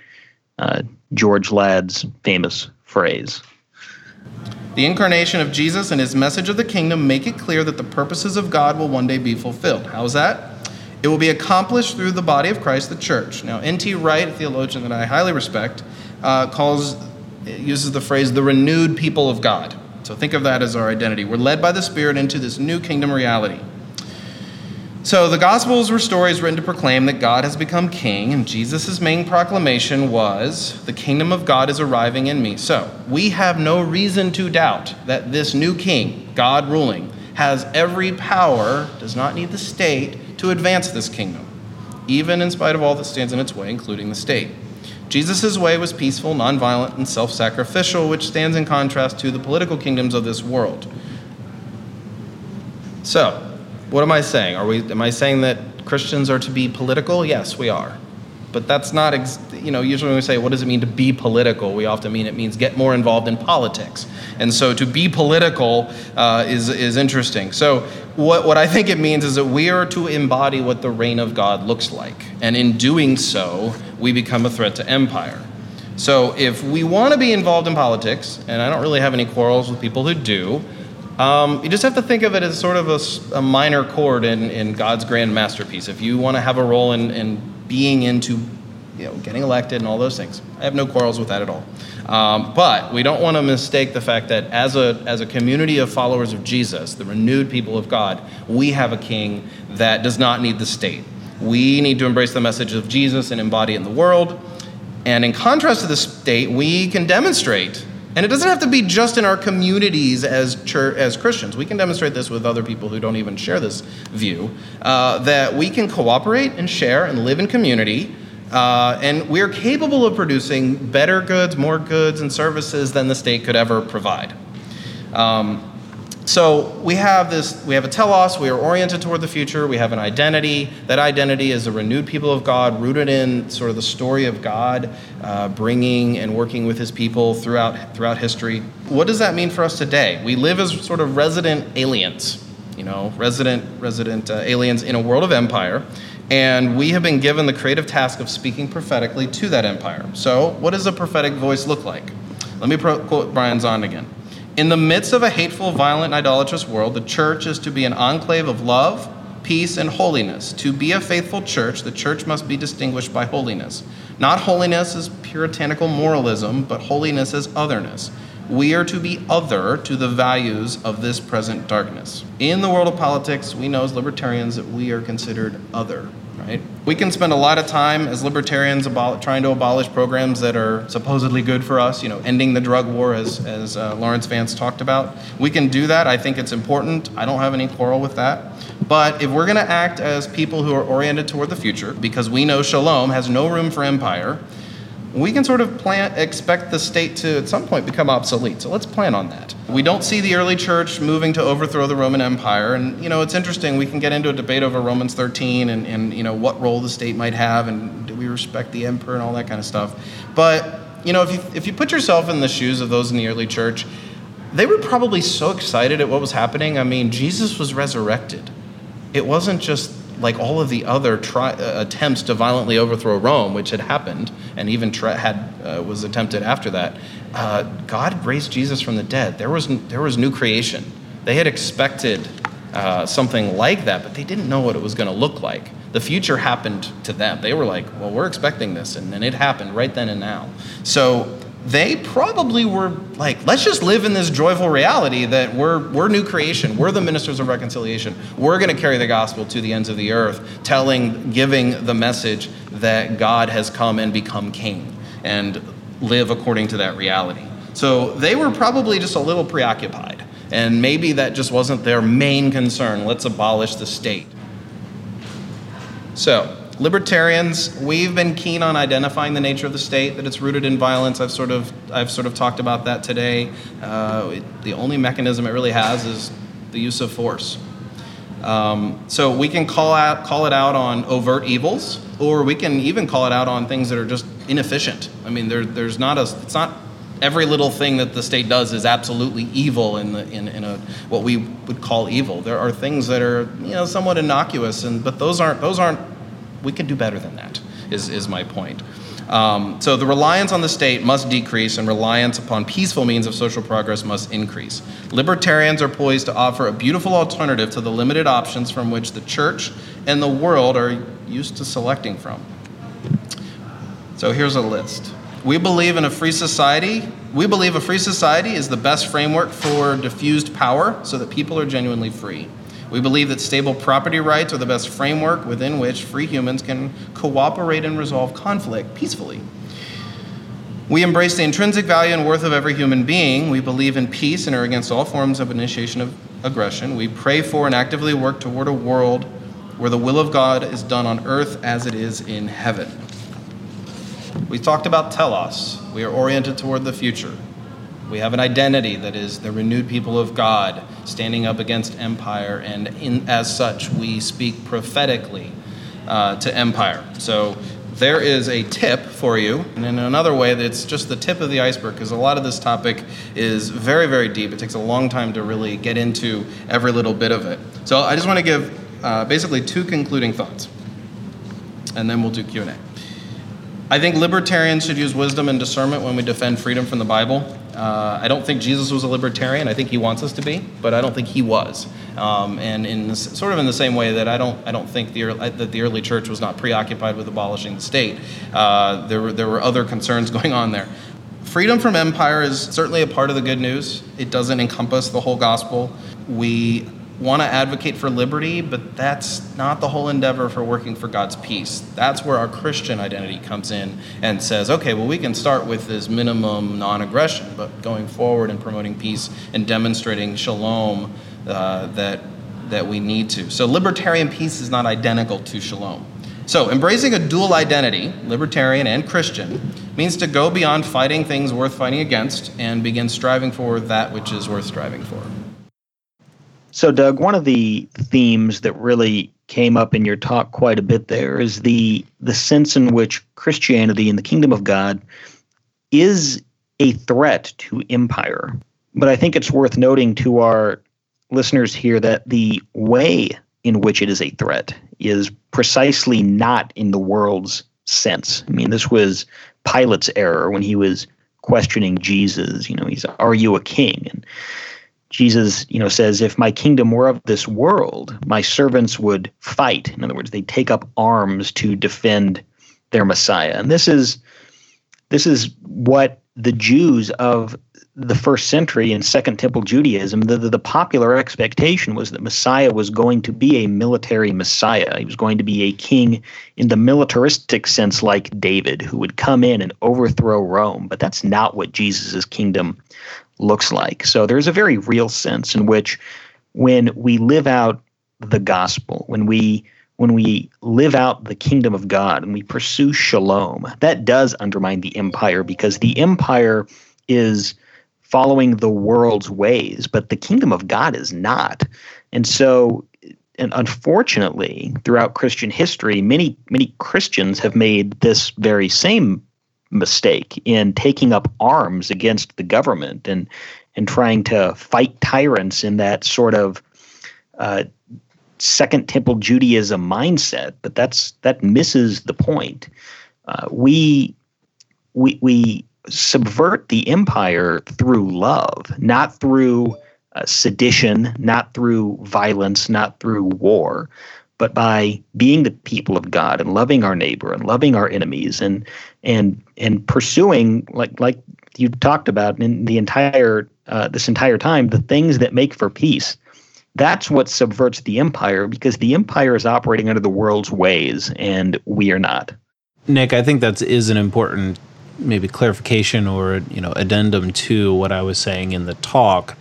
uh, George Ladd's famous phrase. The incarnation of Jesus and his message of the kingdom make it clear that the purposes of God will one day be fulfilled. How is that? It will be accomplished through the body of Christ, the church. Now, N.T. Wright, a theologian that I highly respect, uh, calls uses the phrase the renewed people of God. So think of that as our identity. We're led by the Spirit into this new kingdom reality. So the Gospels were stories written to proclaim that God has become king, and Jesus' main proclamation was, The kingdom of God is arriving in me. So we have no reason to doubt that this new king, God ruling, has every power, does not need the state, to advance this kingdom, even in spite of all that stands in its way, including the state. Jesus' way was peaceful, nonviolent, and self sacrificial, which stands in contrast to the political kingdoms of this world. So, what am I saying? Are we, am I saying that Christians are to be political? Yes, we are. But that's not, ex- you know, usually when we say, what does it mean to be political? We often mean it means get more involved in politics. And so to be political uh, is, is interesting. So what, what I think it means is that we are to embody what the reign of God looks like. And in doing so, we become a threat to empire. So if we want to be involved in politics, and I don't really have any quarrels with people who do, um, you just have to think of it as sort of a, a minor chord in, in, God's grand masterpiece. If you want to have a role in, in being into you know, getting elected and all those things, I have no quarrels with that at all. Um, but we don't want to mistake the fact that as a, as a community of followers of Jesus, the renewed people of God, we have a king that does not need the state. We need to embrace the message of Jesus and embody it in the world. And in contrast to the state, we can demonstrate, and it doesn't have to be just in our communities as, church, as Christians. We can demonstrate this with other people who don't even share this view, uh, that we can cooperate and share and live in community uh, and we're capable of producing better goods, more goods, and services than the state could ever provide. Um, so we have this, we have a telos, we are oriented toward the future, we have an identity. That identity is a renewed people of God, rooted in sort of the story of God, uh, bringing and working with his people throughout, throughout history. What does that mean for us today? We live as sort of resident aliens, you know, resident, resident uh, aliens in a world of empire. And we have been given the creative task of speaking prophetically to that empire. So, what does a prophetic voice look like? Let me pro- quote Brian Zahnd again. In the midst of a hateful, violent, idolatrous world, the church is to be an enclave of love, peace, and holiness. To be a faithful church, the church must be distinguished by holiness. Not holiness as puritanical moralism, but holiness as otherness. We are to be other to the values of this present darkness. In the world of politics, we know as libertarians that we are considered other, right? We can spend a lot of time as libertarians trying to abolish programs that are supposedly good for us, you know, ending the drug war, as, as uh, Laurence Vance talked about. We can do that. I think it's important. I don't have any quarrel with that. But if we're going to act as people who are oriented toward the future, because we know shalom has no room for empire, we can sort of plan, expect the state to at some point become obsolete. So let's plan on that. We don't see the early church moving to overthrow the Roman Empire. And, you know, it's interesting. We can get into a debate over Romans 13 and, and you know, what role the state might have and do we respect the emperor and all that kind of stuff. But, you know, if you, if you put yourself in the shoes of those in the early church, they were probably so excited at what was happening. I mean, Jesus was resurrected. It wasn't just like all of the other tri- uh, attempts to violently overthrow Rome, which had happened and even had uh, was attempted after that, uh, God raised Jesus from the dead. There was there was new creation. They had expected uh, something like that, but they didn't know what it was going to look like. The future happened to them. They were like, "Well, we're expecting this," and then it happened right then and now. So they probably were like, let's just live in this joyful reality that we're, we're new creation. We're the ministers of reconciliation. We're going to carry the gospel to the ends of the earth, telling, giving the message that God has come and become king and live according to that reality. So they were probably just a little preoccupied. And maybe that just wasn't their main concern. Let's abolish the state. So, libertarians, we've been keen on identifying the nature of the state, that it's rooted in violence. I've sort of, I've sort of talked about that today. Uh, it, the only mechanism it really has is the use of force. Um, so we can call out, call it out on overt evils, or we can even call it out on things that are just inefficient. I mean, there, there's not a, it's not every little thing that the state does is absolutely evil in, the, in, in a, what we would call evil. There are things that are, you know, somewhat innocuous, and but those aren't, those aren't we can do better than that, is, is my point. Um, so the reliance on the state must decrease and reliance upon peaceful means of social progress must increase. Libertarians are poised to offer a beautiful alternative to the limited options from which the church and the world are used to selecting from. So here's a list. We believe in a free society. We believe a free society is the best framework for diffused power so that people are genuinely free. We believe that stable property rights are the best framework within which free humans can cooperate and resolve conflict peacefully. We embrace the intrinsic value and worth of every human being. We believe in peace and are against all forms of initiation of aggression. We pray for and actively work toward a world where the will of God is done on earth as it is in heaven. We talked about telos. We are oriented toward the future. We have an identity that is the renewed people of God, standing up against empire, and in, as such, we speak prophetically uh, to empire. So there is a tip for you, and in another way, it's just the tip of the iceberg because a lot of this topic is very, very deep. It takes a long time to really get into every little bit of it. So I just want to give uh, basically two concluding thoughts, and then we'll do Q and A. I think libertarians should use wisdom and discernment when we defend freedom from the Bible. Uh, I don't think Jesus was a libertarian. I think he wants us to be, but I don't think he was. Um, and in this, sort of in the same way that I don't, I don't think the early, that the early church was not preoccupied with abolishing the state. Uh, there were there were other concerns going on there. Freedom from empire is certainly a part of the good news. It doesn't encompass the whole gospel. We want to advocate for liberty, but that's not the whole endeavor for working for God's peace. That's where our Christian identity comes in and says, okay, well, we can start with this minimum non aggression, but going forward and promoting peace and demonstrating shalom uh, that, that we need to. So, libertarian peace is not identical to shalom. So, embracing a dual identity, libertarian and Christian, means to go beyond fighting things worth fighting against and begin striving for that which is worth striving for. So, Doug, one of the themes that really came up in your talk quite a bit there is the the sense in which Christianity and the kingdom of God is a threat to empire. But I think it's worth noting to our listeners here that the way in which it is a threat is precisely not in the world's sense. I mean, this was Pilate's error when he was questioning Jesus. You know, he's, "Are you a king?" and Jesus, you know, says, if my kingdom were of this world, my servants would fight. In other words, they take up arms to defend their Messiah. And this is this is what the Jews of the first century in Second Temple Judaism, the, the, the, popular expectation was that Messiah was going to be a military Messiah. He was going to be a king in the militaristic sense, like David, who would come in and overthrow Rome. But that's not what Jesus' kingdom looks like. So there's a very real sense in which when we live out the gospel, when we when we live out the kingdom of God and we pursue shalom, that does undermine the empire because the empire is following the world's ways, but the kingdom of God is not. And so and unfortunately, throughout Christian history, many many Christians have made this very same mistake in taking up arms against the government and and trying to fight tyrants in that sort of uh, Second Temple Judaism mindset, but that's that misses the point. Uh, we we we subvert the empire through love, not through uh, sedition, not through violence, not through war, but by being the people of God and loving our neighbor and loving our enemies and and and pursuing like like you talked about in the entire uh, this entire time the things that make for peace. That's what subverts the empire because the empire is operating under the world's ways and we are not. Nick, I think that is an important maybe clarification or you know addendum to what I was saying in the talk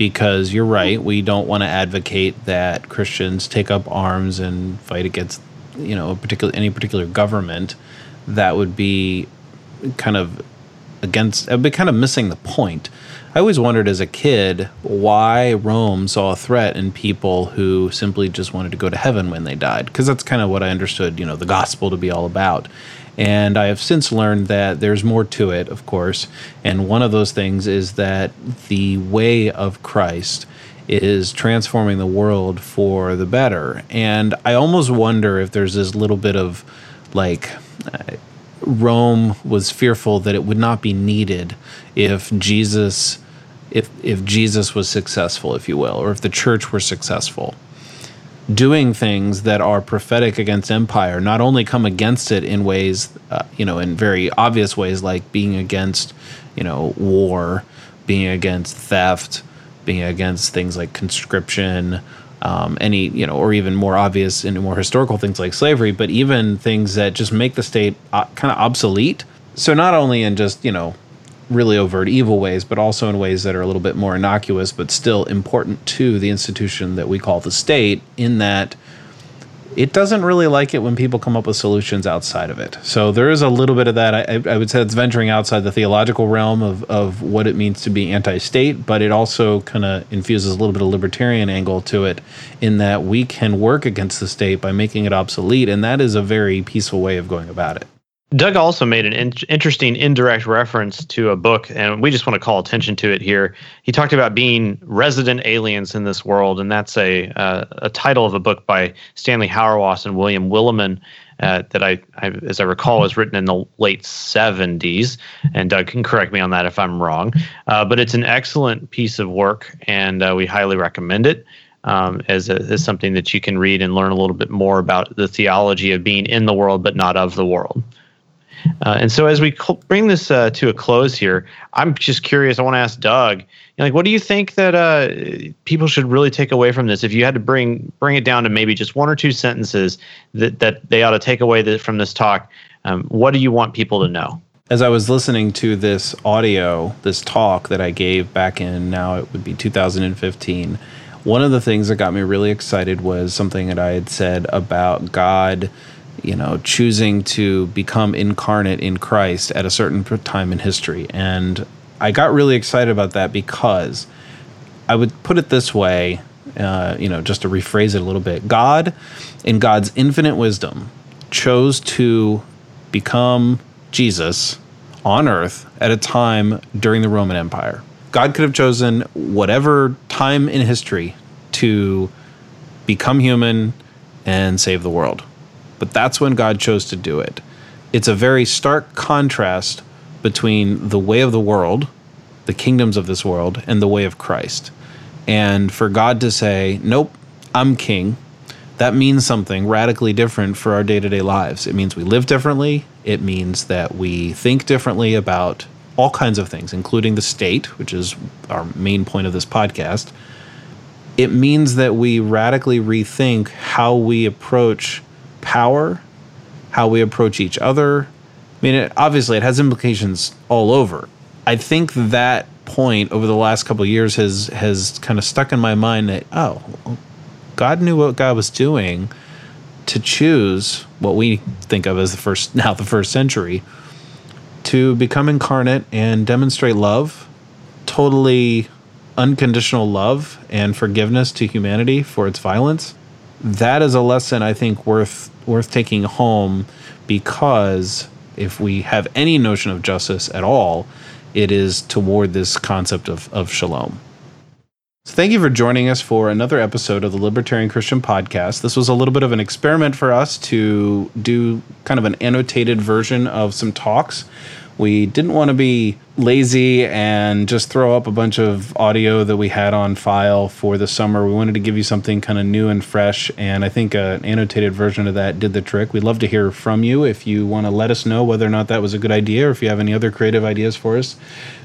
because you're right we don't want to advocate that Christians take up arms and fight against you know particular any particular government that would be kind of against would be kind of missing the point. I always wondered as a kid why Rome saw a threat in people who simply just wanted to go to heaven when they died because that's kind of what I understood, you know, the gospel to be all about. And I have since learned that there's more to it, of course. And one of those things is that the way of Christ is transforming the world for the better. And I almost wonder if there's this little bit of like, uh, Rome was fearful that it would not be needed if Jesus if if Jesus was successful if you will or if the church were successful doing things that are prophetic against empire not only come against it in ways uh, you know in very obvious ways like being against you know war being against theft being against things like conscription um, any you know or even more obvious and more historical things like slavery but even things that just make the state uh, kind of obsolete. So not only in just you know really overt evil ways, but also in ways that are a little bit more innocuous, but still important to the institution that we call the state, in that it doesn't really like it when people come up with solutions outside of it. So there is a little bit of that. I, I would say it's venturing outside the theological realm of, of what it means to be anti state, but it also kind of infuses a little bit of libertarian angle to it in that we can work against the state by making it obsolete. And that is a very peaceful way of going about it. Doug also made an in- interesting indirect reference to a book, and we just want to call attention to it here. He talked about being resident aliens in this world, and that's a uh, a title of a book by Stanley Hauerwas and William Willimon. Uh, that I, I, as I recall, was written in the late 70s. And Doug can correct me on that if I'm wrong. Uh, but it's an excellent piece of work, and uh, we highly recommend it um, as, a, as something that you can read and learn a little bit more about the theology of being in the world but not of the world. Uh, and so, as we cl- bring this uh, to a close here, I'm just curious. I want to ask Doug, you know, like, what do you think that uh, people should really take away from this? If you had to bring bring it down to maybe just one or two sentences that that they ought to take away from this talk, um, what do you want people to know? As I was listening to this audio, this talk that I gave back in now it would be 2015. One of the things that got me really excited was something that I had said about God you know, choosing to become incarnate in Christ at a certain time in history. And I got really excited about that because I would put it this way, uh, you know, just to rephrase it a little bit God, in God's infinite wisdom, chose to become Jesus on earth at a time during the Roman Empire. God could have chosen whatever time in history to become human and save the world but that's when God chose to do it. It's a very stark contrast between the way of the world, the kingdoms of this world, and the way of Christ. And for God to say, Nope, I'm king, that means something radically different for our day to day lives. It means we live differently. It means that we think differently about all kinds of things, including the state, which is our main point of this podcast. It means that we radically rethink how we approach power, how we approach each other. I mean, it, obviously, it has implications all over. I think that point over the last couple years has has kind of stuck in my mind that oh, God knew what God was doing to choose what we think of as the first now the first century to become incarnate and demonstrate love, totally unconditional love and forgiveness to humanity for its violence that is a lesson I think worth worth taking home because if we have any notion of justice at all, it is toward this concept of, of shalom. So thank you for joining us for another episode of the Libertarian Christian Podcast. This was a little bit of an experiment for us to do kind of an annotated version of some talks. We didn't want to be lazy and just throw up a bunch of audio that we had on file for the summer. We wanted to give you something kind of new and fresh, and I think an annotated version of that did the trick. We'd love to hear from you if you want to let us know whether or not that was a good idea or if you have any other creative ideas for us.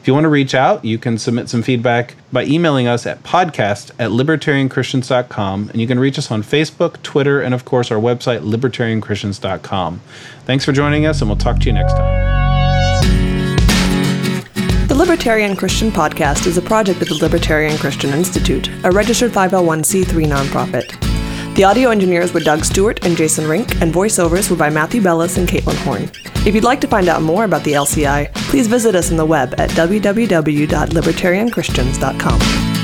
If you want to reach out, you can submit some feedback by emailing us at podcast at libertarianchristians.com, and you can reach us on Facebook, Twitter, and of course our website, libertarianchristians.com. Thanks for joining us, and we'll talk to you next time. The Libertarian Christian Podcast is a project of the Libertarian Christian Institute, a registered 501c3 nonprofit. The audio engineers were Doug Stuart and Jason Rink, and voiceovers were by Matthew Bellis and Caitlin Horn. If you'd like to find out more about the LCI, please visit us on the web at www.libertarianchristians.com.